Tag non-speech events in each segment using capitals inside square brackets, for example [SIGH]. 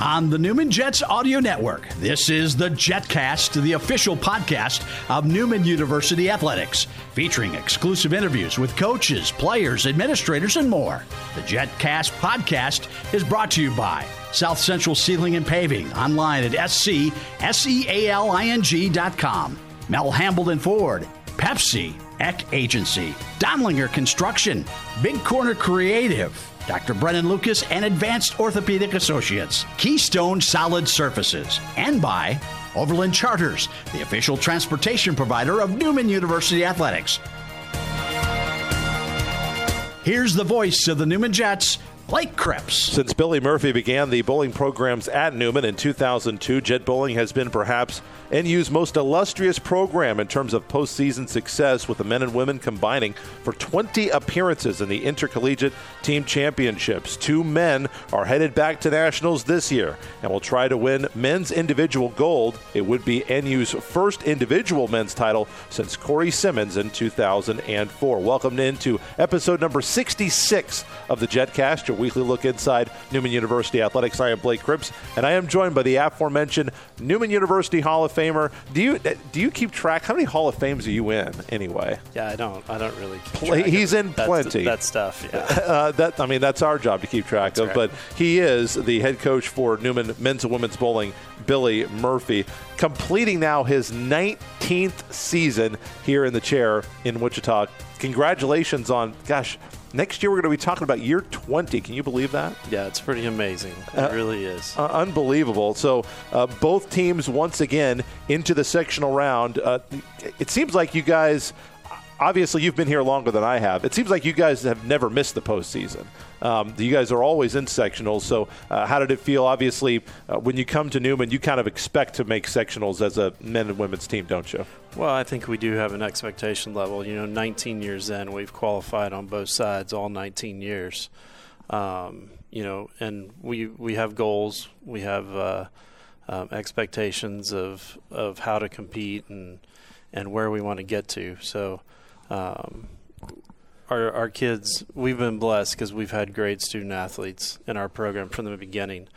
on the Newman Jets Audio Network. This is the JetCast, the official podcast of Newman University Athletics, featuring exclusive interviews with coaches, players, administrators, and more. The JetCast podcast is brought to you by South Central Sealing and Paving, online at scsealing.com. Mel Hambelton Ford, Pepsi, Eck Agency, Dondlinger Construction, Big Corner Creative, Dr. Brennan Lucas and Advanced Orthopedic Associates, Keystone Solid Surfaces, and by Overland Charters, the official transportation provider of Newman University Athletics. Here's the voice of the Newman Jets, Blake Cripps. Since Billy Murphy began the bowling programs at Newman in 2002, Jet Bowling has been perhaps NU's most illustrious program in terms of postseason success, with the men and women combining for 20 appearances in the intercollegiate team championships. Two men are headed back to nationals this year and will try to win men's individual gold. It would be NU's first individual men's title since Corey Simmons in 2004. Welcome into episode number 66 of the JetCast, your weekly look inside Newman University athletics. I am Blake Cripps, and I am joined by the aforementioned Newman University Hall of Famer. Do you do you keep track? How many Hall of Fames are you in anyway? Yeah, I don't. I don't really. Play, he's in that, plenty. That stuff. Yeah. [LAUGHS] Uh, that I mean, that's our job to keep track That's of. right. But he is the head coach for Newman men's and women's bowling. Billy Murphy completing now his 19th season here in the chair in Wichita. Congratulations on gosh. Next year we're going to be talking about year 20. Can you believe that? yeah, it's pretty amazing. It really is. Uh, unbelievable. So uh, both teams once again into the sectional round. Uh, it seems like you guys. Obviously, you've been here longer than I have. It seems like you guys have never missed the postseason. Um, you guys are always in sectionals. So, uh, how did it feel? Obviously, uh, when you come to Newman, you kind of expect to make sectionals as a men and women's team, don't you? Well, I think we do have an expectation level. You know, 19 years in, we've qualified on both sides all 19 years. Um, you know, and we we have goals. We have uh, um, expectations of of how to compete and and where we want to get to. So. Um, our, our kids, we've been blessed because we've had great student athletes in our program from the beginning.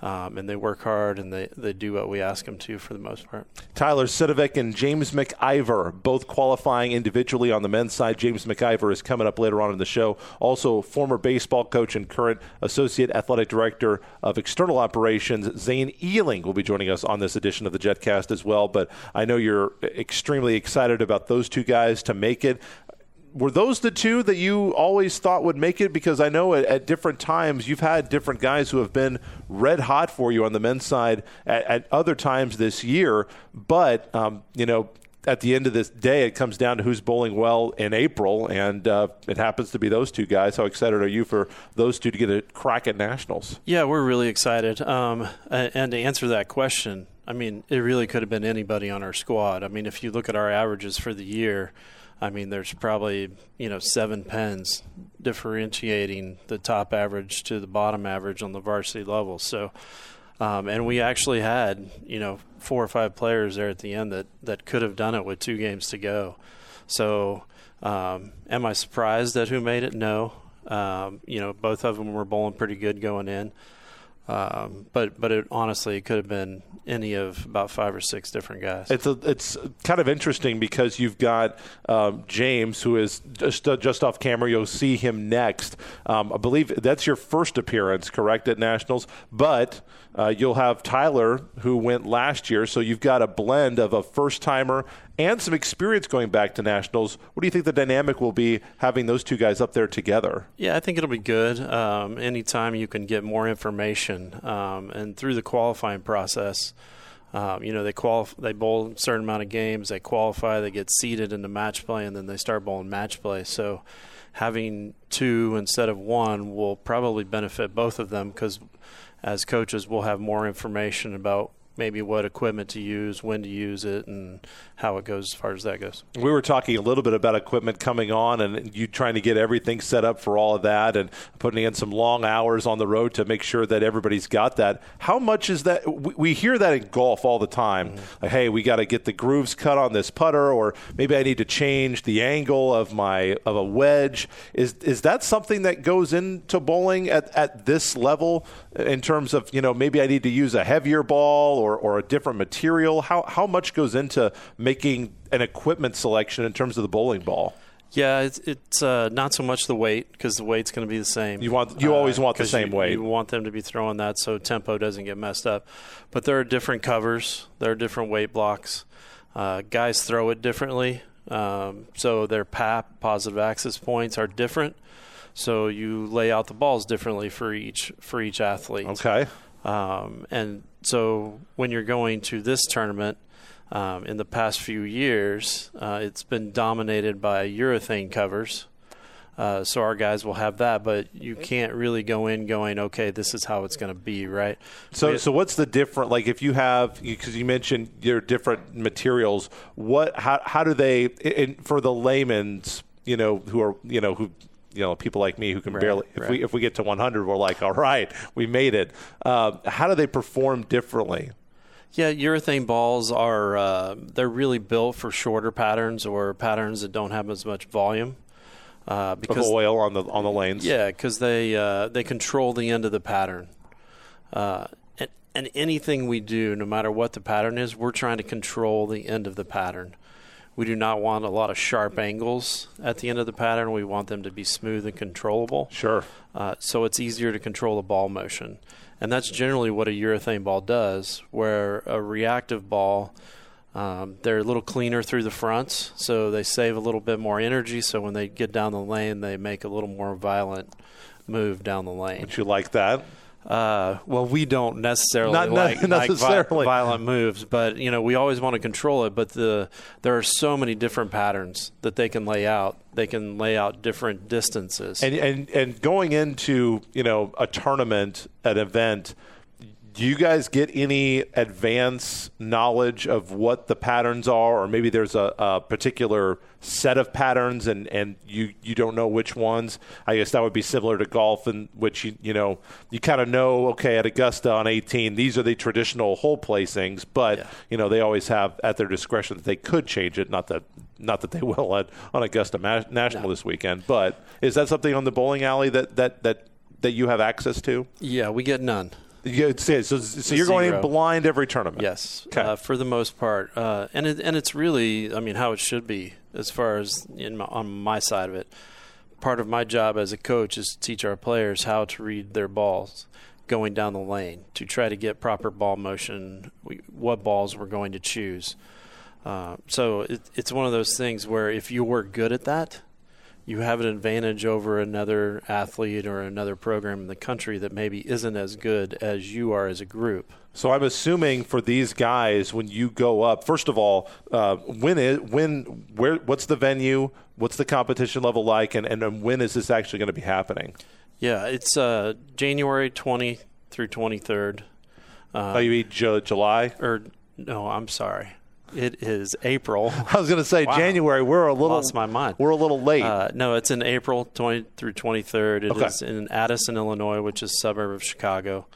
Um, and they work hard and they, they do what we ask them to for the most part. Tyler Sidovic and James McIver both qualifying individually on the men's side. James McIver is coming up later on in the show. Also, former baseball coach and current associate athletic director of external operations, Zane Ehling, will be joining us on this edition of the JetCast as well. But I know you're extremely excited about those two guys to make it were those the two that you always thought would make it? Because I know at, at, different times you've had different guys who have been red hot for you on the men's side at, at other times this year. But, um, you know, at the end of this day, it comes down to who's bowling well in April, and uh, it happens to be those two guys. How excited are you for those two to get a crack at nationals? Yeah, we're really excited. Um, and to answer that question, I mean, it really could have been anybody on our squad. I mean, if you look at our averages for the year, I mean, there's probably you know seven pens differentiating the top average to the bottom average on the varsity level. So, um, and we actually had you know four or five players there at the end that that could have done it with two games to go. So, um, am I surprised at who made it? No. Um, you know, both of them were bowling pretty good going in. Um, but but it, honestly, it could have been any of about five or six different guys. It's a, it's kind of interesting because you've got um, James, who is just uh, just off camera. You'll see him next. Um, I believe that's your first appearance, correct, at nationals. But uh, you'll have Tyler, who went last year. So you've got a blend of a first timer and some experience going back to nationals. What do you think the dynamic will be having those two guys up there together? Yeah, I think it'll be good. Um, anytime you can get more information, um, and through the qualifying process, um, you know they qualify, they bowl a certain amount of games, they qualify, they get seeded into match play, and then they start bowling match play. So having two instead of one will probably benefit both of them because as coaches we'll have more information about maybe what equipment to use, when to use it, and how it goes as far as that goes. We were talking a little bit about equipment coming on and you trying to get everything set up for all of that and putting in some long hours on the road to make sure that everybody's got that. How much is that? We hear that in golf all the time. Mm-hmm. Like, hey, we got to get the grooves cut on this putter, or maybe I need to change the angle of my of a wedge. Is is that something that goes into bowling at, at this level in terms of you know maybe I need to use a heavier ball or, or a different material? How how much goes into making an equipment selection in terms of the bowling ball? Yeah, it's, it's uh, not so much the weight because the weight's going to be the same. You want you always uh, want the same you, weight. You want them to be throwing that so tempo doesn't get messed up. But there are different covers. There are different weight blocks. Uh, guys throw it differently, um, so their PAP positive axis points are different. So you lay out the balls differently for each for each athlete. Okay. Um, and so when you're going to this tournament, um, in the past few years, uh, it's been dominated by urethane covers. Uh, so our guys will have that, but you can't really go in going, okay, this is how it's going to be, right? So, so what's the different? Like, if you have, because you mentioned your different materials, what, how, how do they, for the layman's, you know, who are, you know, who you know people like me who can right, barely if right. we if we get to 100 we're like all right we made it uh, how do they perform differently yeah, urethane balls are uh, they're really built for shorter patterns or patterns that don't have as much volume. Uh, because of oil on the on the lanes. Yeah, because they uh, they control the end of the pattern. Uh, and, and anything we do, no matter what the pattern is, we're trying to control the end of the pattern. We do not want a lot of sharp angles at the end of the pattern. We want them to be smooth and controllable. Sure. Uh, so it's easier to control the ball motion. And that's generally what a urethane ball does, where a reactive ball, um, they're a little cleaner through the fronts, so they save a little bit more energy. So when they get down the lane, they make a little more violent move down the lane. Would you like that? Uh, well, we don't necessarily Not like, [LAUGHS] necessarily. like violent moves, but you know we always want to control it. But the there are so many different patterns that they can lay out. They can lay out different distances. And and and going into you know a tournament, an event do you guys get any advance knowledge of what the patterns are, or maybe there's a, a, particular set of patterns and, and you, you don't know which ones? I guess that would be similar to golf, in which you you know you kind of know okay at Augusta on 18 these are the traditional hole placings, but yeah. you know they always have at their discretion that they could change it. Not that not that they will at, on Augusta National no. this weekend, but is that something on the bowling alley that that that that you have access to? Yeah, we get none. You so, so you're going blind every tournament. Yes, okay. uh, for the most part, uh, and it, and it's really, I mean, how it should be as far as my, on my side of it. Part of my job as a coach is to teach our players how to read their balls going down the lane to try to get proper ball motion, what balls we're going to choose. Uh, so it, it's one of those things where if you were good at that, you have an advantage over another athlete or another program in the country that maybe isn't as good as you are as a group. So I'm assuming for these guys, when you go up, first of all, uh, when is when where what's the venue? What's the competition level like, and and when is this actually going to be happening? Yeah, it's uh, January 20 through 23rd. Uh, oh, you mean Ju- July? Or no, I'm sorry. It is April. [LAUGHS] I was going to say wow. January. We're a little lost my mind. We're a little late. Uh, no, it's in April 20 through 23rd. It okay. is in Addison, Illinois, which is a suburb of Chicago.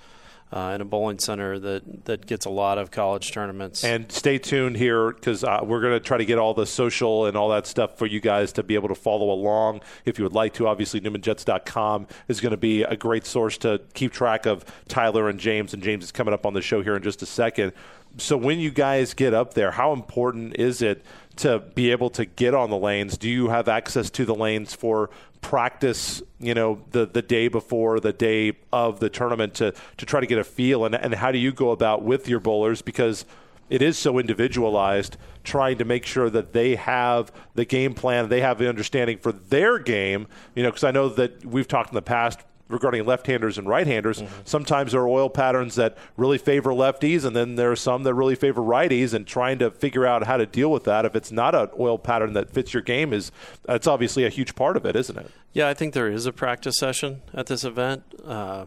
Uh, in a bowling center that, that gets a lot of college tournaments. And stay tuned here because uh, we're going to try to get all the social and all that stuff for you guys to be able to follow along if you would like to. Obviously, NewmanJets.com is going to be a great source to keep track of Tyler and James. And James is coming up on the show here in just a second so when you guys get up there, how important is it to be able to get on the lanes? Do you have access to the lanes for practice, you know, the, the day before, the day of the tournament to, to try to get a feel? And, and how do you go about with your bowlers? Because it is so individualized, trying to make sure that they have the game plan, they have the understanding for their game, you know, because I know that we've talked in the past regarding left-handers and right-handers. Mm-hmm. Sometimes there are oil patterns that really favor lefties, and then there are some that really favor righties. And trying to figure out how to deal with that, if it's not an oil pattern that fits your game, is that's obviously a huge part of it, isn't it? Yeah, I think there is a practice session at this event, uh,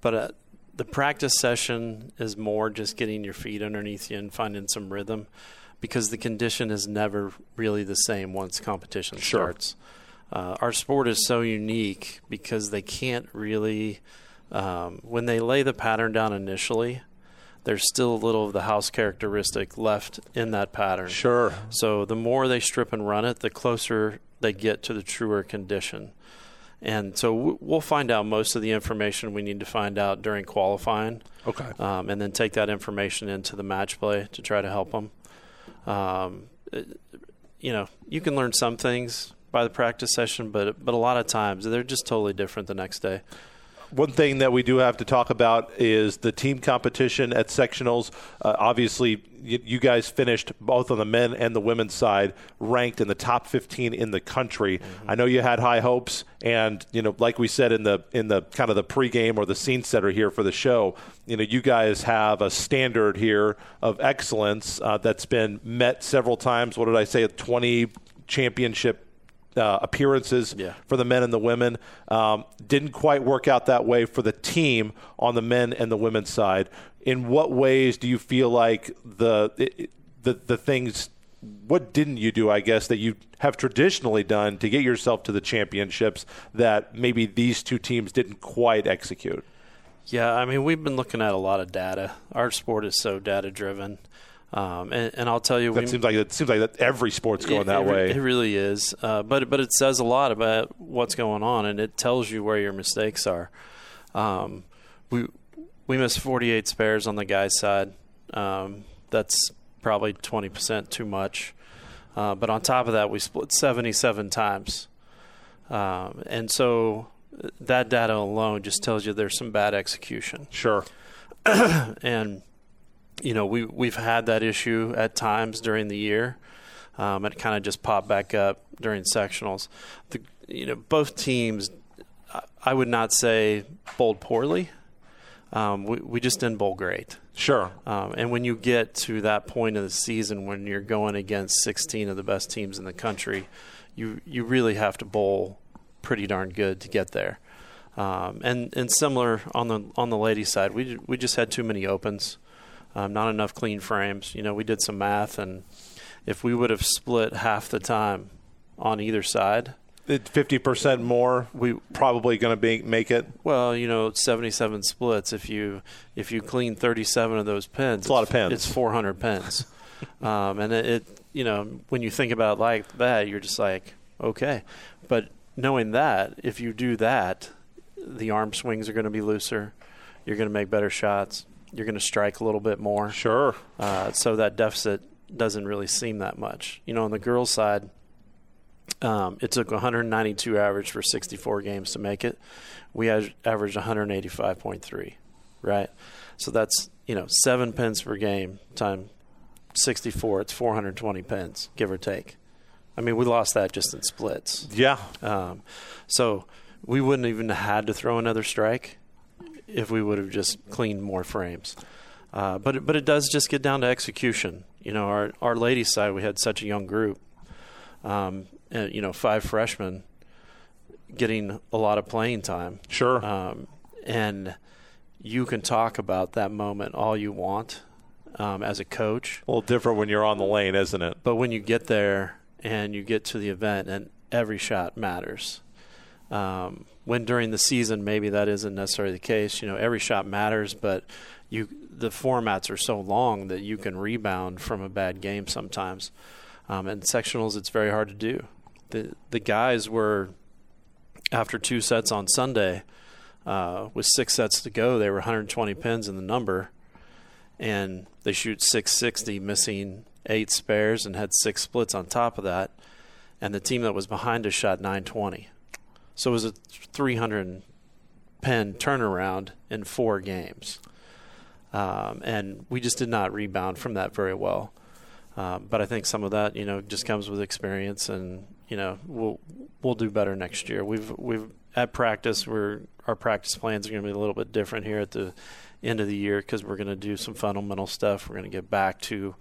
but. Uh, the practice session is more just getting your feet underneath you and finding some rhythm because the condition is never really the same once competition Sure. starts. Uh, our sport is so unique because they can't really, um, when they lay the pattern down initially, there's still a little of the house characteristic left in that pattern. Sure. So the more they strip and run it, the closer they get to the truer condition. And so w- we'll find out most of the information we need to find out during qualifying, Okay. um, and then take that information into the match play to try to help them. Um, it- you know, you can learn some things by the practice session, but but a lot of times they're just totally different the next day. One thing that we do have to talk about is the team competition at sectionals. Uh, obviously, you, you guys finished both on the men and the women's side ranked in the top 15 in the country. I know you had high hopes, and you know, like we said in the in the kind of the pregame or the scene setter here for the show, you know, you guys have a standard here of excellence uh, that's been met several times. What did I say? 20 championship uh, appearances Yeah. for the men and the women. Um, didn't quite work out that way for the team on the men and the women's side. In what ways do you feel like the it- the the things? What didn't you do? I guess that you have traditionally done to get yourself to the championships that maybe these two teams didn't quite execute. Yeah, I mean, we've been looking at a lot of data. Our sport is so data driven. Um, and, and I'll tell you, That we, seems like it seems like that every sport's going it, that it way. It really is. Uh, but but it says a lot about what's going on, and it tells you where your mistakes are. Um, we we missed 48 spares on the guys' side. Um, that's probably 20 percent too much. Uh, but on top of that, we split 77 times, um, and so that data alone just tells you there's some bad execution sure. [COUGHS] and you know we we've had that issue at times during the year. Um, it kind of just popped back up during sectionals. The, you know, both teams, I- would not say bowled poorly. Um, we we just didn't bowl great. Sure. Um, and when you get to that point of the season when you're going against 16 of the best teams in the country, you you really have to bowl pretty darn good to get there. Um, and and similar on the on the ladies' side, we we just had too many opens, um, not enough clean frames. You know, we did some math, and if we would have split half the time on either side, Fifty percent more. we Probably going to be make it. well, you know, 77 splits. If you if you clean 37 of those pins, It's a lot of pins. It's 400 pins, [LAUGHS] um, and it, it, you know, when you think about it like that, you're just like, okay. But knowing that, if you do that, the arm swings are going to be looser. You're going to make better shots. You're going to strike a little bit more. Sure. Uh, so that deficit doesn't really seem that much. You know, on the girls' side, um, it took 192 average for 64 games to make it. We averaged 185.3, right? So that's you know seven pins per game time 64. It's 420 pins, give or take. I mean, we lost that just in splits. Yeah. Um, so we wouldn't even have had to throw another strike if we would have just cleaned more frames. Uh, but it, but it does just get down to execution. You know, our our ladies side we had such a young group. Um, and, you know, five freshmen getting a lot of playing time. Sure. Um, and you can talk about that moment all you want um, as a coach. a little different when you're on the lane, isn't it? But when you get there and you get to the event, and every shot matters. Um, when during the season, maybe that isn't necessarily the case. You know, every shot matters, but you the formats are so long that you can rebound from a bad game sometimes. Um, and sectionals, it's very hard to do. The the guys were after two sets on Sunday, uh, with six sets to go, they were 120 pins in the number, and they shoot 660, missing eight spares, and had six splits on top of that. And the team that was behind us shot 920, so it was a 300 pen turnaround in four games, um, and we just did not rebound from that very well. Um, but I think some of that, you know, just comes with experience, and you know, we'll we'll do better next year. We've we've at practice, we're our practice plans are going to be a little bit different here at the end of the year because we're going to do some fundamental stuff. We're going to get back to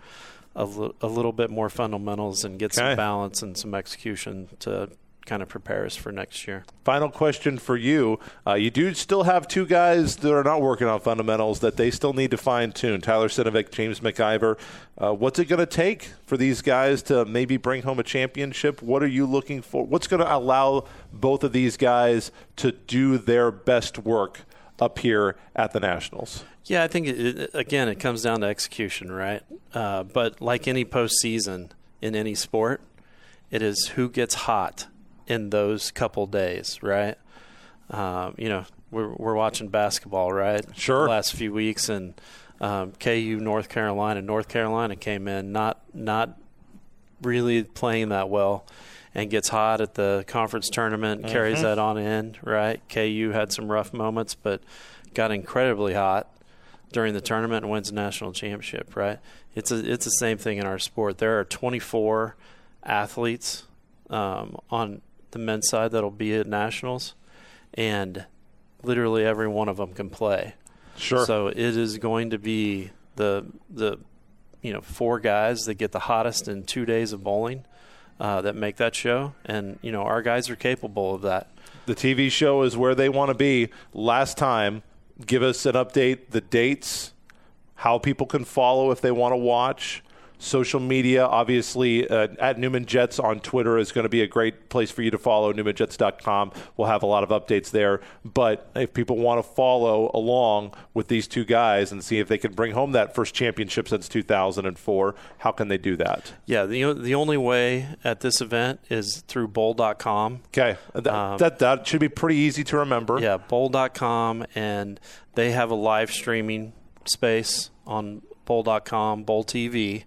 a, little bit more fundamentals and get Okay. some balance and some execution to kind of prepare us for next year. Final question for you: uh, You do still have two guys that are not working on fundamentals that they still need to fine tune. Tyler Sinovic, James McIver. Uh, what's it going to take for these guys to maybe bring home a championship? What are you looking for? What's going to allow both of these guys to do their best work up here at the Nationals? Yeah, I think it, again it comes down to execution, right? Uh, but like any postseason in any sport, it is who gets hot in those couple days, right? Um, you know, we're we're watching basketball, right? Sure. The last few weeks, and um, KU North Carolina. North Carolina came in not not really playing that well, and gets hot at the conference tournament. Mm-hmm. Carries that on in, right? KU had some rough moments, but got incredibly hot during the tournament and wins a national championship, right? It's a, it's the same thing in our sport. There are 24 athletes um, on the men's side that'll be at nationals, and literally every one of them can play. Sure. So it is going to be the the you know four guys that get the hottest in two days of bowling uh, that make that show, and you know our guys are capable of that. The TV show is where they want to be. Last time give us an update, the dates, how people can follow if they want to watch. Social media, obviously, uh, at Newman Jets on Twitter is going to be a great place for you to follow. NewmanJets.com. We'll have a lot of updates there. But if people want to follow along with these two guys and see if they can bring home that first championship since 2004, how can they do that? Yeah, the, the only way at this event is through bowl.com. Okay. That, um, that, that should be pretty easy to remember. Yeah, bowl.com. And they have a live streaming space on bowl.com, bowl TV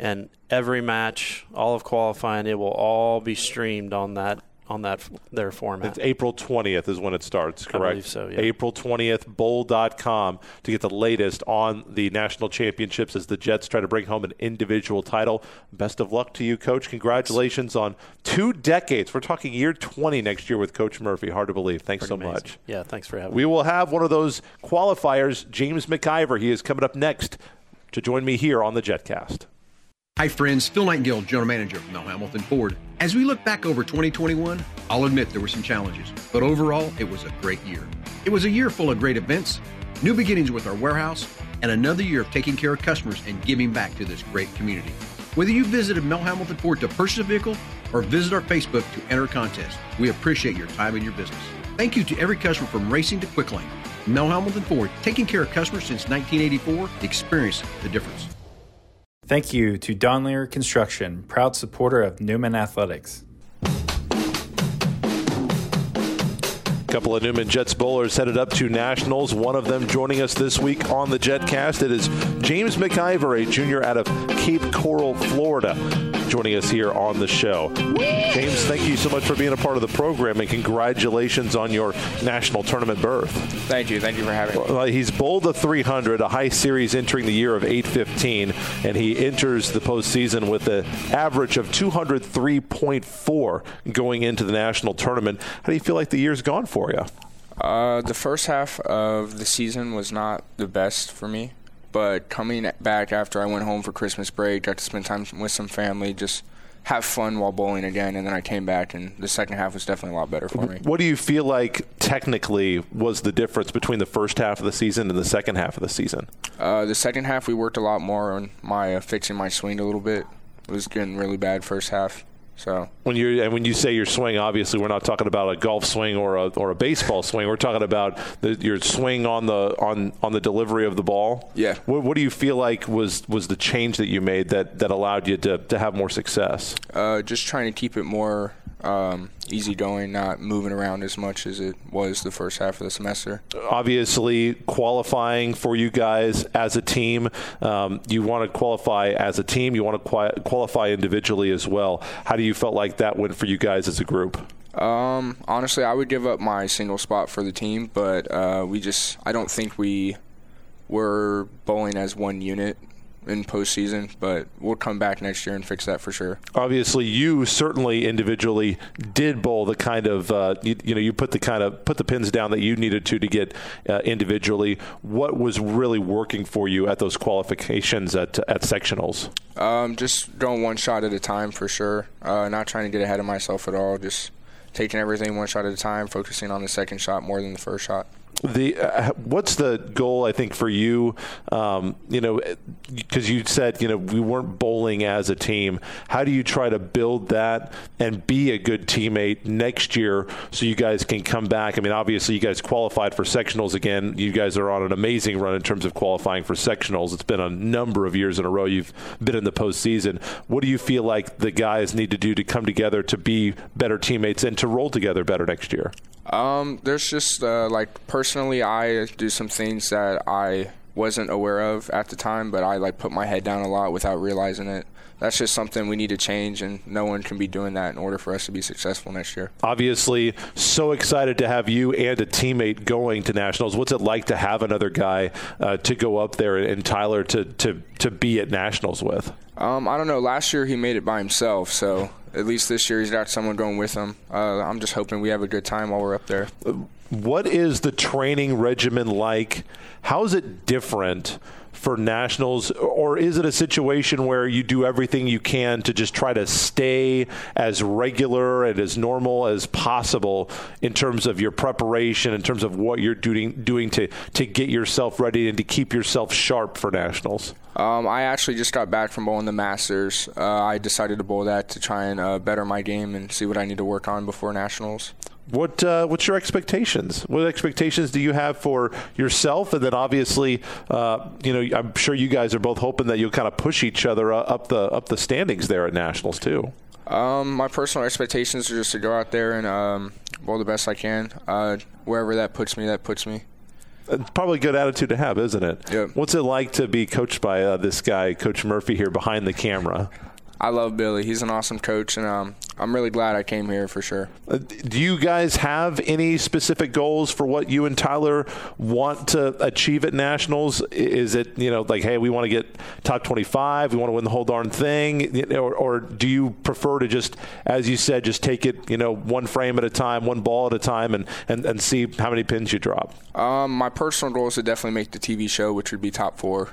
and every match, all of qualifying, it will all be streamed on that on that their format. It's April 20th is when it starts, correct? I believe so, yeah. April 20th, bowl.com to get the latest on the national championships as the Jets try to bring home an individual title. Best of luck to you, Coach. Congratulations on two decades. We're talking year 20 next year with Coach Murphy. Hard to believe. Thanks Pretty so amazing. much. Yeah, thanks for having we me. We will have one of those qualifiers, James McIver. He is coming up next to join me here on the JetCast. Hi, friends. Phil Nightingale, General Manager of Mel Hambelton Ford. As we look back over 2021, I'll admit there were some challenges, but overall, it was a great year. It was a year full of great events, new beginnings with our warehouse, and another year of taking care of customers and giving back to this great community. Whether you visited Mel Hambelton Ford to purchase a vehicle or visit our Facebook to enter a contest, we appreciate your time and your business. Thank you to every customer from racing to quick lane. Mel Hambelton Ford, taking care of customers since 1984, experience the difference. Thank you to Dondlinger Construction, proud supporter of Newman Athletics. A couple of Newman Jets bowlers headed up to Nationals. One of them joining us this week on the JetCast. It is James McIver, a junior out of Cape Coral, Florida joining us here on the show. James, thank you so much for being a part of the program and congratulations on your national tournament berth. Thank you. Thank you for having me. Well, he's bowled a 300, a high series entering the year of 815, and he enters the postseason with an average of 203.4 going into the national tournament. How do you feel like the year's gone for you? Uh, the first half of the season was not the best for me. But coming back after I went home for Christmas break, got to spend time with some family, just have fun while bowling again, and then I came back, and the second half was definitely a lot better for me. What do you feel like technically was the difference between the first half of the season and the second half of the season? Uh, the second half, we worked a lot more on my uh, fixing my swing a little bit. It was getting really bad first half. So when you and when you say your swing, obviously we're not talking about a golf swing or a or a baseball swing. We're talking about the, your swing on the on on the delivery of the ball. Yeah. What, what, do you feel like was was the change that you made that that allowed you to to have more success? Uh, just trying to keep it more um, easygoing, not moving around as much as it was the first half of the semester. Obviously, qualifying for you guys as a team, um, you want to qualify as a team. You want to qualify individually as well. How do you felt like that went for you guys as a group? Um, honestly, I would give up my single spot for the team, but uh, we just I don't think we were bowling as one unit in postseason, but we'll come back next year and fix that for sure. Obviously, you certainly individually did bowl the kind of uh, you, you, know you put the kind of put the pins down that you needed to to get uh, individually. What was really working for you at those qualifications at at sectionals? Um, just going one shot at a time for sure. Uh, not trying to get ahead of myself at all. Just taking everything one shot at a time, focusing on the second shot more than the first shot the uh, what's the goal I think for you? Um, you know because you said you know we weren't bowling as a team. How do you try to build that and be a good teammate next year so you guys can come back? I mean obviously you guys qualified for sectionals again. You guys are on an amazing run in terms of qualifying for sectionals. It's been a number of years in a row you've been in the postseason. What do you feel like the guys need to do to come together to be better teammates and to roll together better next year um, there's just uh, like personally, I do some things that I wasn't aware of at the time, but I like put my head down a lot without realizing it. That's just something we need to change, and no one can be doing that in order for us to be successful next year. Obviously, so excited to have you and a teammate going to nationals. What's it like to have another guy uh, to go up there and Tyler to, to, to be at nationals with? Um, I don't know. Last year he made it by himself, so at least this year he's got someone going with him. Uh, I'm just hoping we have a good time while we're up there. What is the training regimen like? How is it different? for nationals, or is it a situation where you do everything you can to just try to stay as regular and as normal as possible in terms of your preparation, in terms of what you're doing doing to to get yourself ready and to keep yourself sharp for nationals? Um, I actually just got back from bowling the Masters. Uh, I decided to bowl that to try and uh, better my game and see what I need to work on before nationals. What uh, what's your expectations? What expectations do you have for yourself? And then obviously, uh, you know, I'm sure you guys are both hoping that you'll kind of push each other up the up the standings there at nationals too. Um, my personal expectations are just to go out there and um, bowl the best I can. Uh, wherever that puts me, that puts me. It's probably a good attitude to have, isn't it? Yep. What's it like to be coached by uh, this guy, Coach Murphy, here behind the camera? I love Billy. He's an awesome coach, and um, I'm really glad I came here for sure. Uh, do you guys have any specific goals for what you and Tyler want to achieve at nationals? Is it you know like hey we want to get top 25, we want to win the whole darn thing, or, or do you prefer to just as you said just take it you know one frame at a time, one ball at a time, and and, and see how many pins you drop? Um, my personal goal is to definitely make the TV show, which would be top four.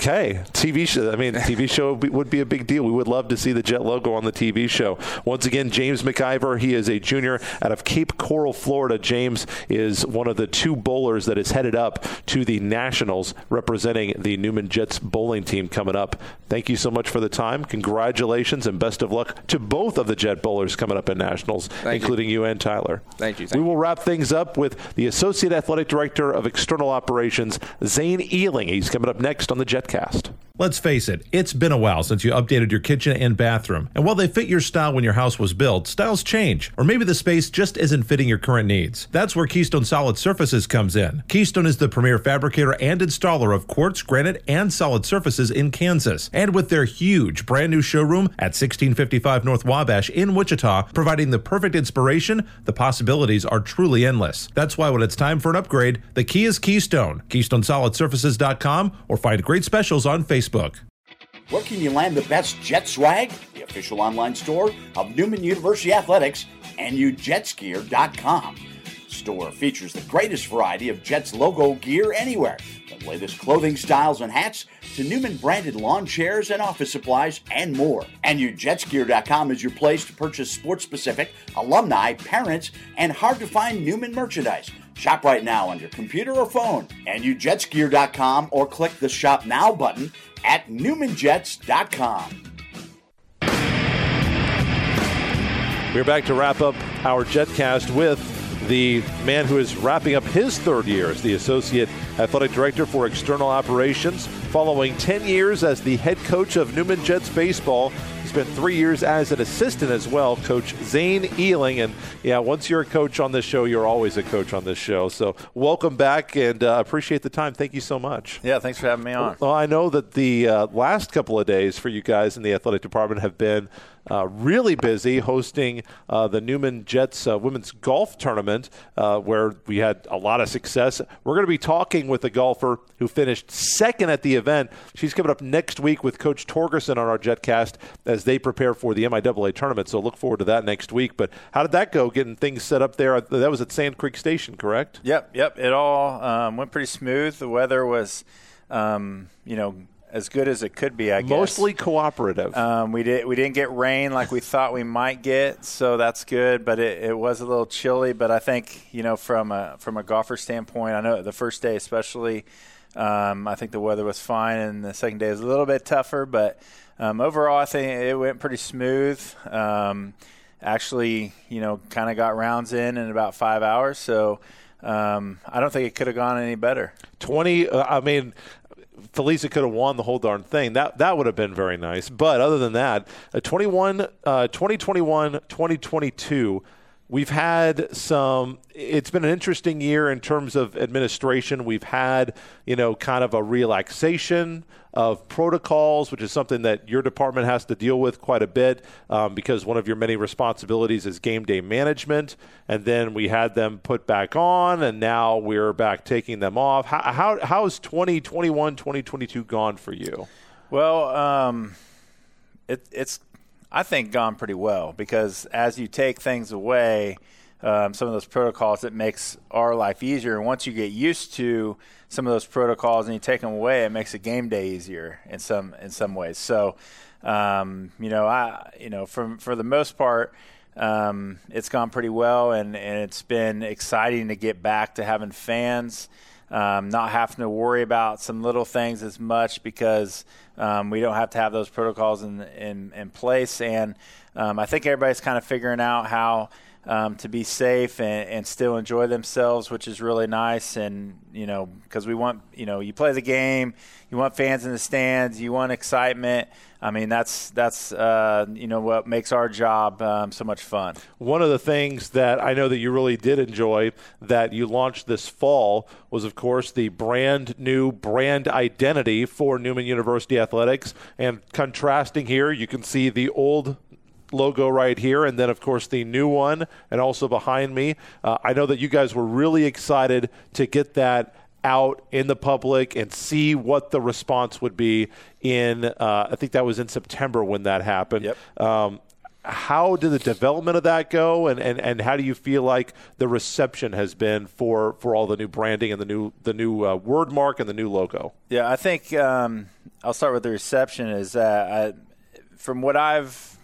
Okay, TV show. I mean, [LAUGHS] TV show would be a big deal. We would love to see the Jet logo on the TV show. Once again, James McIver. He is a junior out of Cape Coral, Florida. James is one of the two bowlers that is headed up to the Nationals, representing the Newman Jets bowling team coming up. Thank you so much for the time. Congratulations and best of luck to both of the Jet bowlers coming up in Nationals, Thank including you. you. and Tyler. Thank you. Thank we will wrap things up with the Associate Athletic Director of External Operations, Zane Ehling. He's coming up next on the Jet podcast. Let's face it, it's been a while since you updated your kitchen and bathroom. And while they fit your style when your house was built, styles change, or maybe the space just isn't fitting your current needs. That's where Keystone Solid Surfaces comes in. Keystone is the premier fabricator and installer of quartz, granite, and solid surfaces in Kansas. And with their huge brand new showroom at 1655 North Wabash in Wichita, providing the perfect inspiration, the possibilities are truly endless. That's why when it's time for an upgrade, the key is Keystone. KeystoneSolidSurfaces.com or find great specials on Facebook. Where can you land the best Jet swag? The official online store of Newman University Athletics, NUJetsgear.com. Store features the greatest variety of Jets logo gear anywhere, the latest clothing styles and hats to Newman branded lawn chairs and office supplies and more. NUJetsgear.com is your place to purchase sports specific, alumni, parents, and hard to find Newman merchandise. Shop right now on your computer or phone, NUJetsgear.com, or click the Shop Now button at NewmanJets.com. We're back to wrap up our JetCast with the man who is wrapping up his third year as the Associate Athletic Director for External Operations, following 10 years as the head coach of Newman Jets Baseball He spent three years as an assistant as well, Coach Zane Ehling. And yeah, once you're a coach on this show, you're always a coach on this show. So welcome back and uh, appreciate the time. Thank you so much. Yeah, thanks for having me on. Well, I know that the uh, last couple of days for you guys in the athletic department have been uh, really busy hosting uh, the Newman Jets uh, women's golf tournament, uh, where we had a lot of success. We're going to be talking with a golfer who finished second at the event. She's coming up next week with Coach Torgerson on our JetCast as they prepare for the MIAA tournament. So look forward to that next week. But how did that go? Getting things set up there. That was at Sand Creek Station, correct? Yep, yep. It all um, went pretty smooth. The weather was, um, you know as good as it could be. I guess Mostly cooperative. Um, we did we didn't get rain like we thought we might get, so that's good. But it, it was a little chilly. But I think you know from a from a golfer standpoint, I know the first day especially, um, I think the weather was fine, and the second day was a little bit tougher. But um, overall, I think it went pretty smooth. Um, actually, you know, kind of got rounds in in about five hours. So um, I don't think it could have gone any better. 20, uh, I mean, Felisa could have won the whole darn thing. That that would have been very nice. But other than that, uh, 21, uh, 2021, 2022 We've had some. It's been an interesting year in terms of administration. We've had, you know, kind of a relaxation of protocols, which is something that your department has to deal with quite a bit um, because one of your many responsibilities is game day management. And then we had them put back on, and now we're back taking them off. How, how how's 2021, 2022 gone for you? Well, um, it, it's I think, gone pretty well because as you take things away, um, some of those protocols, it makes our life easier. And once you get used to some of those protocols and you take them away, it makes a game day easier in some in some ways. So, um, you know, I you know, from for the most part. Um, it's gone pretty well, and, and it's been exciting to get back to having fans um, not having to worry about some little things as much because um, we don't have to have those protocols in in, in place. And um, I think everybody's kind of figuring out how. Um, to be safe and, and, still enjoy themselves, which is really nice. And you know, because we want you know, you play the game, you want fans in the stands, you want excitement. I mean, that's that's uh, you know what makes our job um, so much fun. One of the things that I know that you really did enjoy that you launched this fall was, of course, the brand new brand identity for Newman University Athletics. And contrasting here, you can see the old logo right here, and then, of course, the new one, and also behind me. Uh, I know that you guys were really excited to get that out in the public and see what the response would be in uh, I think that was in September when that happened. Yep. Um, how did the development of that go and, and, and how do you feel like the reception has been for, for all the new branding and the new the new uh, word mark and the new logo yeah i think um, i'll start with the reception is uh, I, from what i've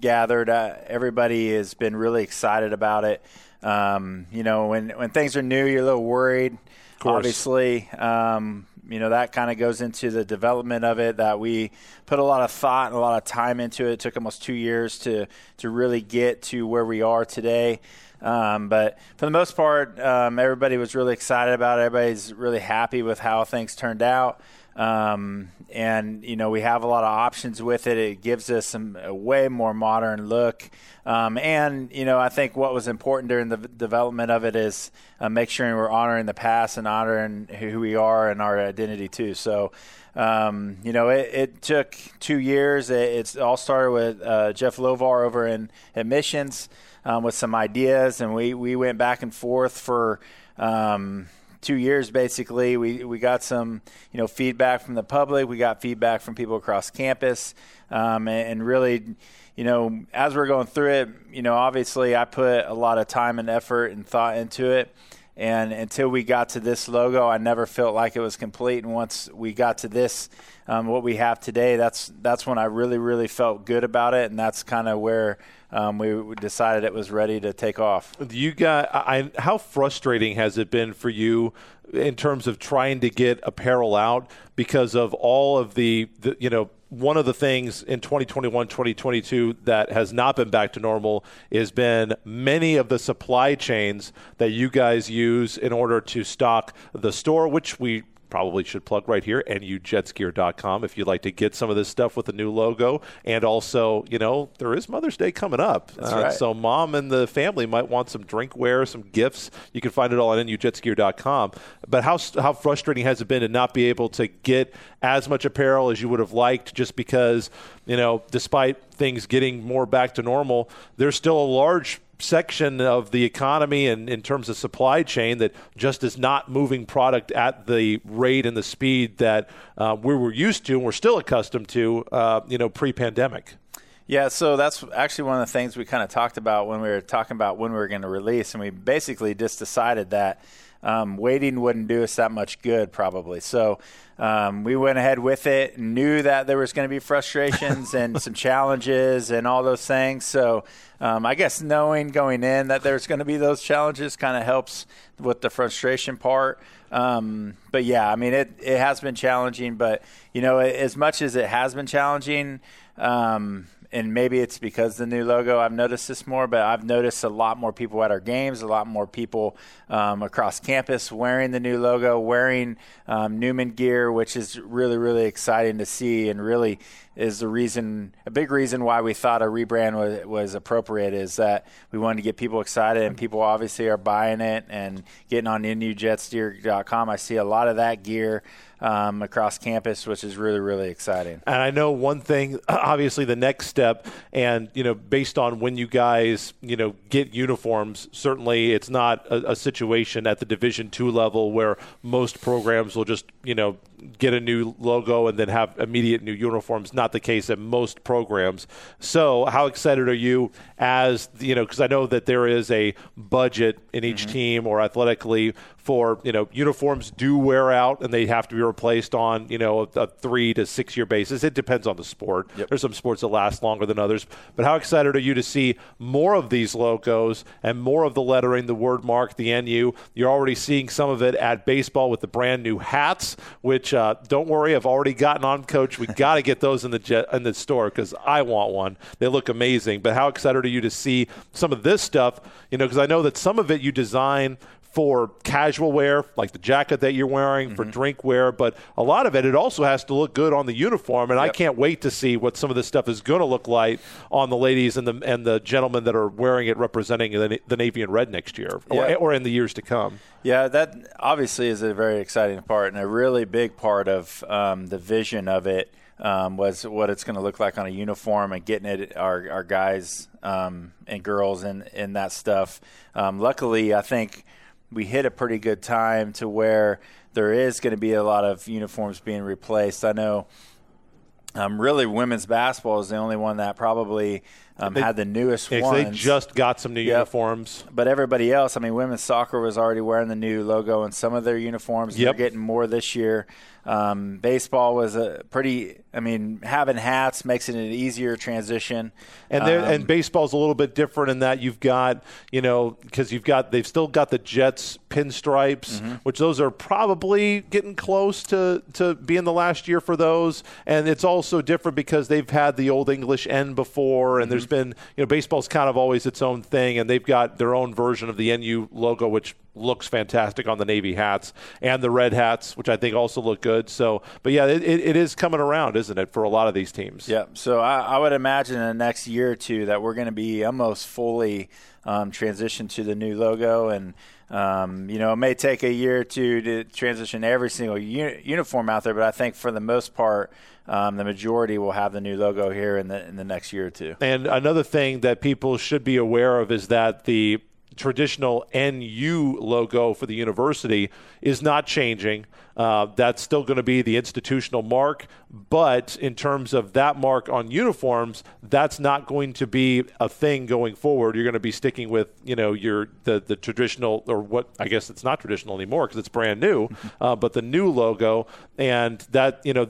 gathered uh, everybody has been really excited about it um, you know when, when things are new you're a little worried obviously. Um, you know that kind of goes into the development of it that we put a lot of thought and a lot of time into it. It took almost two years to to really get to where we are today. Um, but for the most part, um, everybody was really excited about it. Everybody's really happy with how things turned out. Um, and you know we have a lot of options with it. It gives us some, a way more modern look. Um, and you know I think what was important during the development of it is uh, make sure we're honoring the past and honoring who we are and our identity too. So. Um, you know, it, it, took two years. It, all started with uh, Jeff Lovar over in admissions um, with some ideas, and we, we went back and forth for um, two years basically. We we got some you know feedback from the public. We got feedback from people across campus, um, and, and, really. You know, as we're going through it, you know, obviously I put a lot of time and effort and thought into it. And until we got to this logo, I never felt like it was complete. And once we got to this, um, what we have today, that's that's when I really, really felt good about it. And that's kind of where um, we decided it was ready to take off. You got I, how frustrating has it been for you in terms of trying to get apparel out because of all of the, the you know one of the things in 2021 2022 that has not been back to normal has been many of the supply chains that you guys use in order to stock the store which we probably should plug right here, nujetsgear.com if you'd like to get some of this stuff with the new logo. And also, you know, there is Mother's Day coming up. Uh, right. So mom and the family might want some drinkware, some gifts. You can find it all on nujetsgear.com. But how, how frustrating has it been to not be able to get as much apparel as you would have liked just because, you know, despite things getting more back to normal, there's still a large section of the economy and in terms of supply chain that just is not moving product at the rate and the speed that uh, we were used to and we're still accustomed to, uh, you know, pre-pandemic. Yeah, so that's actually one of the things we kind of talked about when we were talking about when we were going to release, and we basically just decided that um, waiting wouldn't do us that much good, probably. So um, we went ahead with it, knew that there was going to be frustrations [LAUGHS] and some challenges and all those things. So um, I guess knowing going in that there's going to be those challenges kind of helps with the frustration part. Um, but yeah, I mean, it, it has been challenging, but you know, as much as it has been challenging, um, and maybe it's because the new logo. I've noticed this more, but I've noticed a lot more people at our games, a lot more people um, across campus wearing the new logo, wearing um, Newman gear, which is really, really exciting to see, and really is the reason, a big reason why we thought a rebrand was, was appropriate is that we wanted to get people excited, and people obviously are buying it and getting on NUJetsgear.com. I see a lot of that gear um, across campus, which is really, really exciting. And I know one thing, [CLEARS THROAT] obviously, the next step, and you know, based on when you guys, you know, get uniforms, certainly it's not a, a situation at the Division two level where most programs will just, you know, get a new logo and then have immediate new uniforms. Not the case at most programs. So, how excited are you as you know? Because I know that there is a budget in each mm-hmm. team or athletically for you know uniforms do wear out and they have to be replaced on you know a, a three to six year basis. It depends on the sport. Yep. There's some sports that last longer than others. But how excited are you to see more of these logos and more of the lettering, the word mark, the NU? You're already seeing some of it at baseball with the brand new hats, which uh, don't worry, I've already gotten on, Coach. We got to get those in the jet, in the store because I want one. They look amazing. But how excited are you to see some of this stuff? You know, because I know that some of it you design for casual wear, like the jacket that you're wearing, mm-hmm. for drink wear, but a lot of it, it also has to look good on the uniform. And yep. I can't wait to see what some of this stuff is going to look like on the ladies and the and the gentlemen that are wearing it, representing the, the Navy in Red next year, yeah. or, or in the years to come. Yeah, that obviously is a very exciting part and a really big part of um, the vision of it. Um, was what it's going to look like on a uniform and getting it our, our guys um, and girls in in that stuff. Um, luckily, I think we hit a pretty good time to where there is going to be a lot of uniforms being replaced. I know um, really women's basketball is the only one that probably um, they, had the newest yeah, ones. They just got some new yep. uniforms. But everybody else, I mean, women's soccer was already wearing the new logo in some of their uniforms. Yep. They're getting more this year. Um, baseball was a pretty. I mean, having hats makes it an easier transition. And um, and baseball's a little bit different in that you've got you know because you've got they've still got the Jets pinstripes, mm-hmm. which those are probably getting close to to being the last year for those. And it's also different because they've had the old English N before, and mm-hmm. there's been you know baseball's kind of always its own thing, and they've got their own version of the NU logo, which looks fantastic on the navy hats and the red hats, which I think also look good. So, but yeah, it, it is coming around, isn't it, for a lot of these teams? Yeah. So I, I would imagine in the next year or two that we're going to be almost fully um, transition to the new logo and. Um, you know, it may take a year or two to transition every single uni- uniform out there, but I think for the most part, um, the majority will have the new logo here in the in the next year or two. And another thing that people should be aware of is that the traditional NU logo for the university is not changing. Uh, that's still going to be the institutional mark, but in terms of that mark on uniforms, that's not going to be a thing going forward. You're going to be sticking with you know your the the traditional or what I guess it's not traditional anymore because it's brand new, [LAUGHS] uh, but the new logo and that you know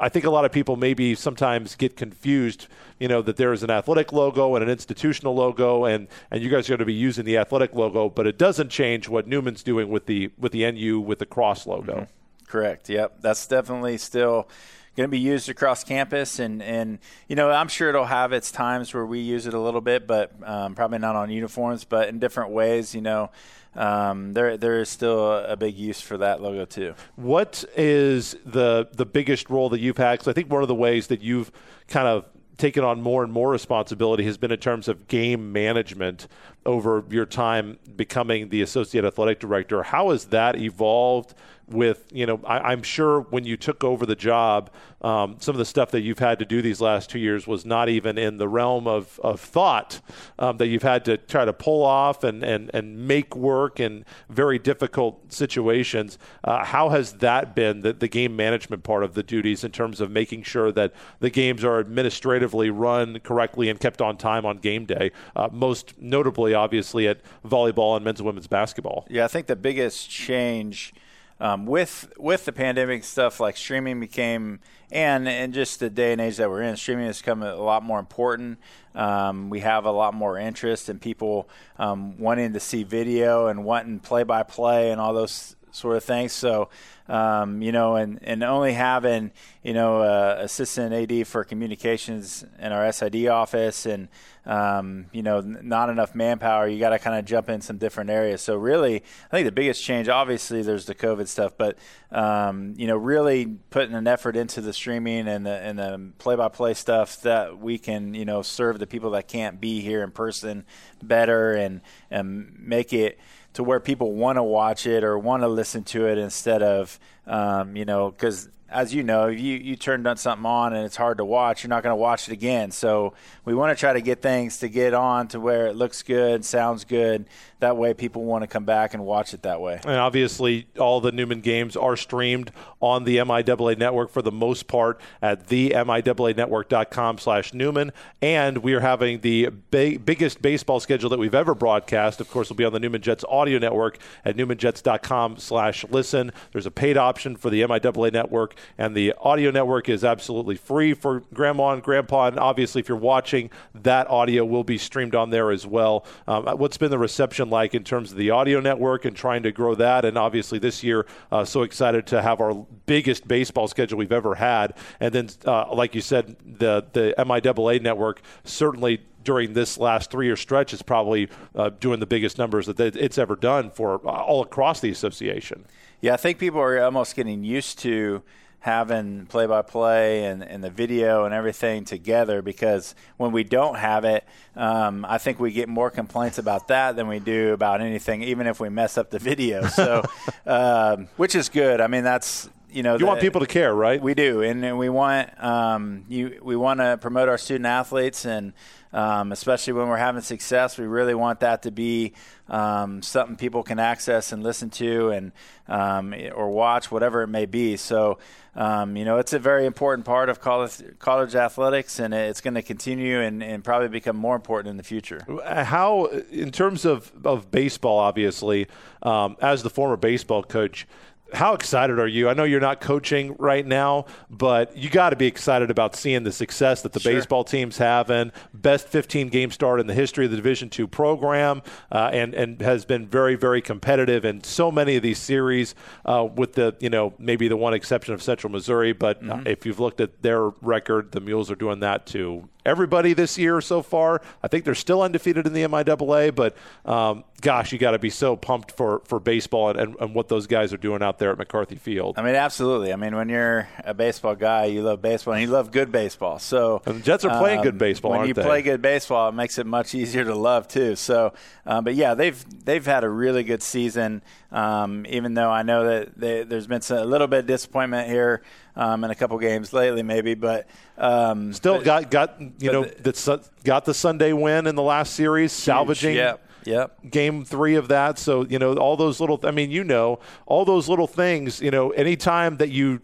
I think a lot of people maybe sometimes get confused, you know, that there is an athletic logo and an institutional logo, and, and you guys are going to be using the athletic logo, but it doesn't change what Newman's doing with the with the NU with the cross logo. Mm-hmm. Correct. Yep, that's definitely still going to be used across campus, and and you know I'm sure it'll have its times where we use it a little bit, but um, probably not on uniforms, but in different ways. You know, um, there there is still a big use for that logo too. What is the the biggest role that you've had? Because I think one of the ways that you've kind of taken on more and more responsibility has been in terms of game management over your time becoming the associate athletic director. How has that evolved? With you know I, am sure when you took over the job um, some of the stuff that you've had to do these last two years was not even in the realm of, of thought um, that you've had to try to pull off and, and, and make work in very difficult situations. Uh, how has that been the, the game management part of the duties in terms of making sure that the games are administratively run correctly and kept on time on game day uh, most notably obviously at volleyball and men's and women's basketball? Yeah I think the biggest change – um, with with the pandemic stuff, like streaming became and and just the day and age that we're in, streaming has become a lot more important. Um, we have a lot more interest in people um, wanting to see video and wanting play by play and all those sort of things. So um, you know, and, and only having, you know, uh, assistant AD for communications in our SID office and, um, you know, not enough manpower, you got to kind of jump in some different areas. So really, I think the biggest change, obviously, there's the COVID stuff, but, um, you know, really putting an effort into the streaming and the, and the play-by-play stuff that we can, you know, serve the people that can't be here in person better and, and make it – to where people want to watch it or want to listen to it instead of, um, you know, because as you know, you you turned on something on and it's hard to watch, you're not going to watch it again. So we want to try to get things to get on to where it looks good, sounds good. That way, people want to come back and watch it that way. And obviously, all the Newman games are streamed on the MIAA network for the most part at the MIAA slash Newman. And we are having the ba- biggest baseball schedule that we've ever broadcast. Of course, will be on the Newman Jets audio network at newmanjets.com slash listen. There's a paid option for the MIAA network, and the audio network is absolutely free for grandma and grandpa. And obviously, if you're watching, that audio will be streamed on there as well. Um, what's been the reception like in terms of the audio network and trying to grow that. And obviously, this year, uh, so excited to have our biggest baseball schedule we've ever had. And then, uh, like you said, the the MIAA network certainly during this last three year stretch is probably uh, doing the biggest numbers that it's ever done for uh, all across the association. Yeah, I think people are almost getting used to having play by play and, the video and everything together because when we don't have it, um, I think we get more complaints about that than we do about anything, even if we mess up the video. So, [LAUGHS] um, which is good. I mean, that's you know, you the, want people to care, right? We do, and, and we want um, you. We want to promote our student athletes, and um, especially when we're having success, we really want that to be um, something people can access and listen to, and um, or watch, whatever it may be. So, um, you know, it's a very important part of college college athletics, and it's going to continue and, and probably become more important in the future. How, in terms of of baseball, obviously, um, as the former baseball coach how excited are you? I know you're not coaching right now, but you got to be excited about seeing the success that the sure. baseball team's having. Best 15 game start in the history of the Division two program, uh, and and has been very very competitive in so many of these series. Uh, with the you know maybe the one exception of Central Missouri, but uh, mm-hmm. if you've looked at their record, the Mules are doing that too everybody this year so far. I think they're still undefeated in the MIAA, but um, gosh, you got to be so pumped for, for baseball and, and, and, what those guys are doing out there at McCarthy Field. I mean, absolutely. I mean, when you're a baseball guy, you love baseball and you love good baseball. So and the Jets are playing um, good baseball. When you they? play good baseball, it makes it much easier to love too. So, um, but yeah, they've they've had a really good season. Um, even though I know that they, there's been some, a little bit of disappointment here um, in a couple games lately, maybe, but um, still got got you know the, got the Sunday win in the last series, huge, salvaging. Yep. Yep. Game three of that. So, you know, all those little, I mean, you know, all those little things, you know, anytime that you,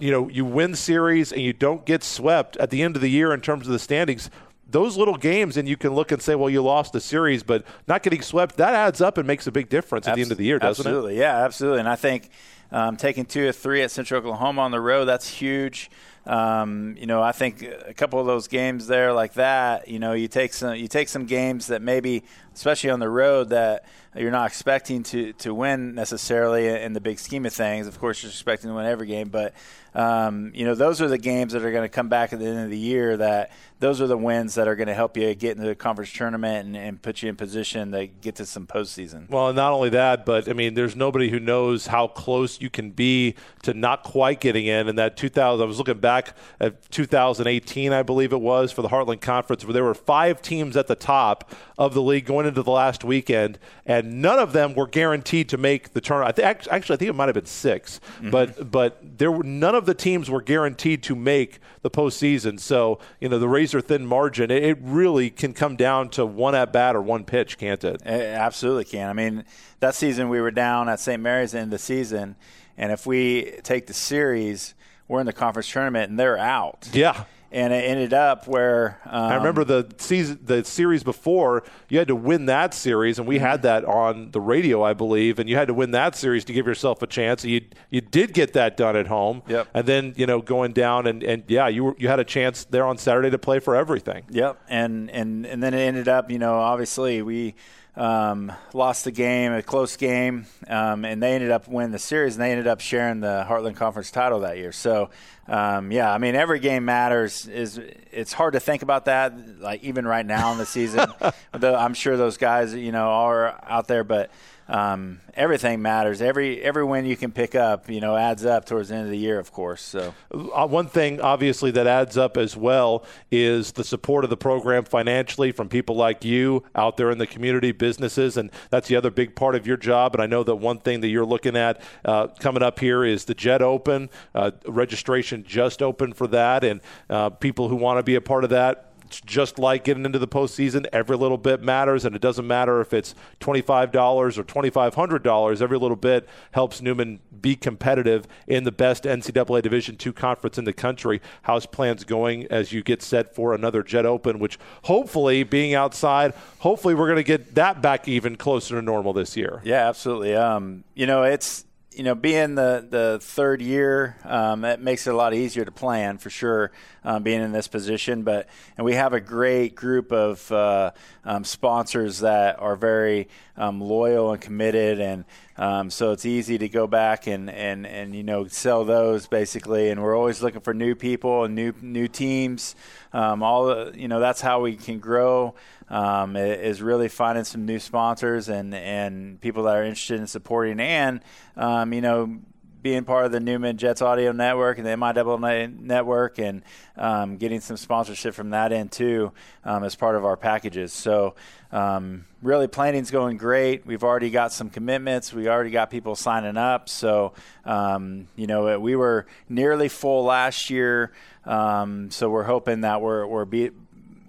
you know, you win series and you don't get swept at the end of the year in terms of the standings, those little games, and you can look and say, well, you lost the series, but not getting swept, that adds up and makes a big difference at the end of the year, doesn't absolutely. it? Absolutely. Yeah, absolutely. And I think um, taking two or three at Central Oklahoma on the road, that's huge. Um, you know, I think a couple of those games there like that, you know, you take some you take some games that maybe, especially on the road, that you're not expecting to to win necessarily in the big scheme of things. Of course, you're expecting to win every game, but um, you know, those are the games that are going to come back at the end of the year. That those are the wins that are going to help you get into the conference tournament and, and, put you in position to get to some postseason. Well, not only that, but I mean, there's nobody who knows how close you can be to not quite getting in. And that 2000, I was looking back at 2018, I believe it was, for the Heartland Conference, where there were five teams at the top of the league going into the last weekend, and none of them were guaranteed to make the tournament. I th- actually, I think it might have been 6 mm-hmm. but but there were none of the teams were guaranteed to make the postseason. So you know the razor thin margin, it, it really can come down to one at bat or one pitch, can't it? it absolutely can. I mean, that season we were down at St. Mary's in the season, and if we take the series, we're in the conference tournament and they're out. Yeah and it ended up where um, I remember the season, the series before you had to win that series, and we had that on the radio, I believe, and you had to win that series to give yourself a chance. You you did get that done at home, yep. and then you know going down and, and yeah, you were, you had a chance there on Saturday to play for everything. Yep, and and and then it ended up, you know, obviously we um, lost the game, a close game, um, and they ended up winning the series, and they ended up sharing the Heartland Conference title that year. So, um, yeah, I mean, every game matters. Is it's hard to think about that, like even right now in the season. [LAUGHS] I'm sure those guys, you know, are out there, but um, everything matters. Every every win you can pick up, you know, adds up towards the end of the year, of course. So uh, one thing, obviously, that adds up as well is the support of the program financially from people like you out there in the community, businesses, and that's the other big part of your job. And I know that one thing that you're looking at uh, coming up here is the Jet Open uh, registration just opened for that, and uh, people who want to be a part of that it's just like getting into the postseason. Every little bit matters, and it doesn't matter if it's $25 or $2,500. Every little bit helps Newman be competitive in the best NCAA Division II conference in the country. How's plans going as you get set for another Jet Open, which hopefully, being outside, hopefully we're going to get that back even closer to normal this year. Yeah, absolutely. Um, you know, it's you know, being the, the third year, um, it makes it a lot easier to plan for sure, um, being in this position. But and we have a great group of uh, um, sponsors that are very um, loyal and committed, and um, so it's easy to go back and, and, and you know sell those basically. And we're always looking for new people and new new teams. Um, all you know that's how we can grow um, is really finding some new sponsors and and people that are interested in supporting and um, you know being part of the Newman Jets Audio Network and the MIAA Network and um, getting some sponsorship from that end too um, as part of our packages. So um, really planning's going great. We've already got some commitments. We already got people signing up. So um, you know we were nearly full last year. Um, so we're hoping that we're we're be,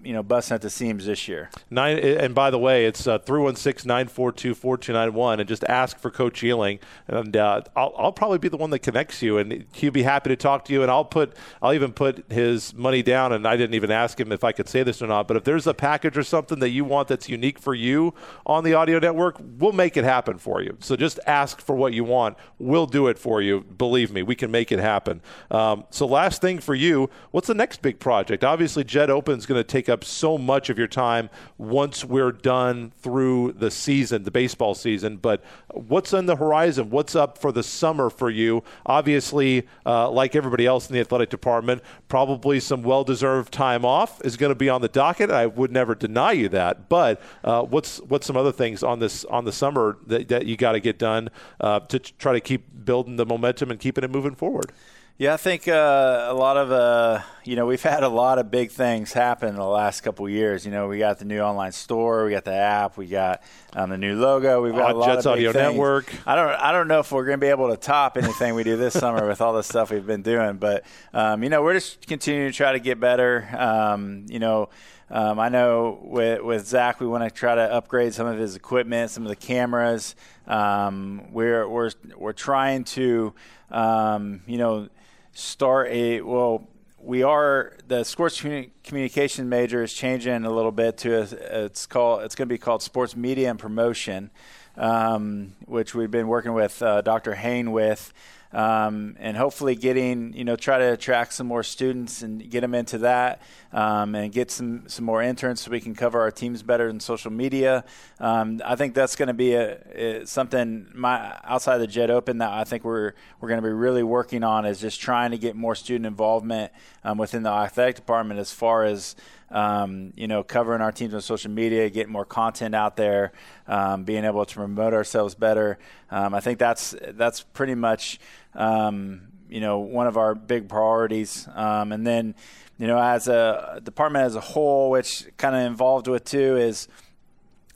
you know busting at the seams this year. Nine, and by the way, it's uh, three one six nine four two four two nine one, and just ask for Coach Ehling, and uh, I'll, I'll probably be the one that connects you, and he'll be happy to talk to you, and I'll put I'll even put his money down, and I didn't even ask him if I could say this or not, but if there's a package or something that you want that's unique for you on the audio network, we'll make it happen for you. So just ask for what you want, we'll do it for you. Believe me, we can make it happen. Um, so last thing for you, what's the next big project? Obviously, Jet Open is going to take up up so much of your time once we're done through the season, the baseball season. But what's on the horizon? What's up for the summer for you? Obviously, uh, like everybody else in the athletic department, probably some well deserved time off is going to be on the docket. I would never deny you that. But uh, what's what's some other things on this on the summer that, that you got to get done uh, to try to keep building the momentum and keeping it moving forward? Yeah, I think uh, a lot of uh, you know we've had a lot of big things happen in the last couple years. You know, we got the new online store, we got the app, we got um, the new logo, we've got uh, a lot Jets of big Audio things. Network. I don't I don't know if we're going to be able to top anything we do this summer with all the stuff we've been doing, but um, you know we're just continuing to try to get better. Um, you know. Um, I know with, with Zach, we want to try to upgrade some of his equipment, some of the cameras. Um, we're we're we're trying to, um, you know, start a well we are the sports communication major is changing a little bit to a, it's called it's going to be called sports media and promotion um, which we've been working with uh, dr Hain with um, and hopefully getting you know try to attract some more students and get them into that um, and get some some more interns so we can cover our teams better in social media. Um, I think that's going to be a, a, something my outside the Jet Open that I think we're we're going to be really working on is just trying to get more student involvement um, within the athletic department as far as um, you know, covering our teams on social media, getting more content out there, um, being able to promote ourselves better. Um, I think that's that's pretty much um, you know one of our big priorities. Um, and then you know, as a department as a whole, which kind of involved with too is.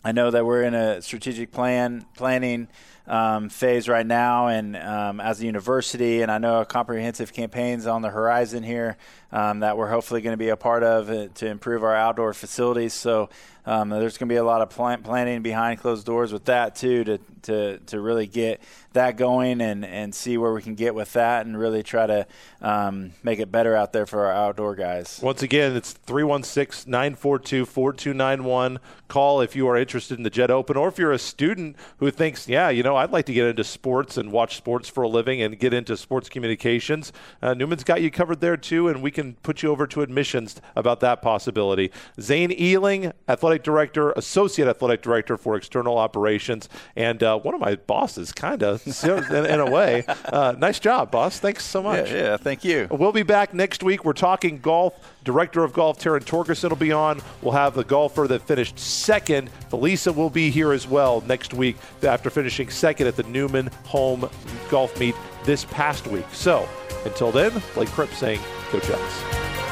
I know that we're in a strategic plan planning um, phase right now, and um, as a university, and I know a comprehensive campaigns on the horizon here um, that we're hopefully going to be a part of uh, to improve our outdoor facilities. So um, there's going to be a lot of plan- planning behind closed doors with that too to to to really get that going and and see where we can get with that and really try to um, make it better out there for our outdoor guys. Once again, it's 316-942-4291. Call if you are interested in the Jet Open or if you're a student who thinks, yeah, you know, I'd like to get into sports and watch sports for a living and get into sports communications. Uh, Newman's got you covered there too, and we can put you over to admissions about that possibility. Zane Ehling, athletic director, associate athletic director for external operations, and uh, one of my bosses, kind [LAUGHS] of in, in, a way. Uh, nice job, boss. Thanks so much. Yeah, yeah, thank you. We'll be back next week. We're talking golf. Director of Golf, Taryn Torgerson, will be on. We'll have the golfer that finished second. Felisa will be here as well next week after finishing second at the Newman Home Golf Meet this past week. So until then, Blake Cripps saying, Go Jets.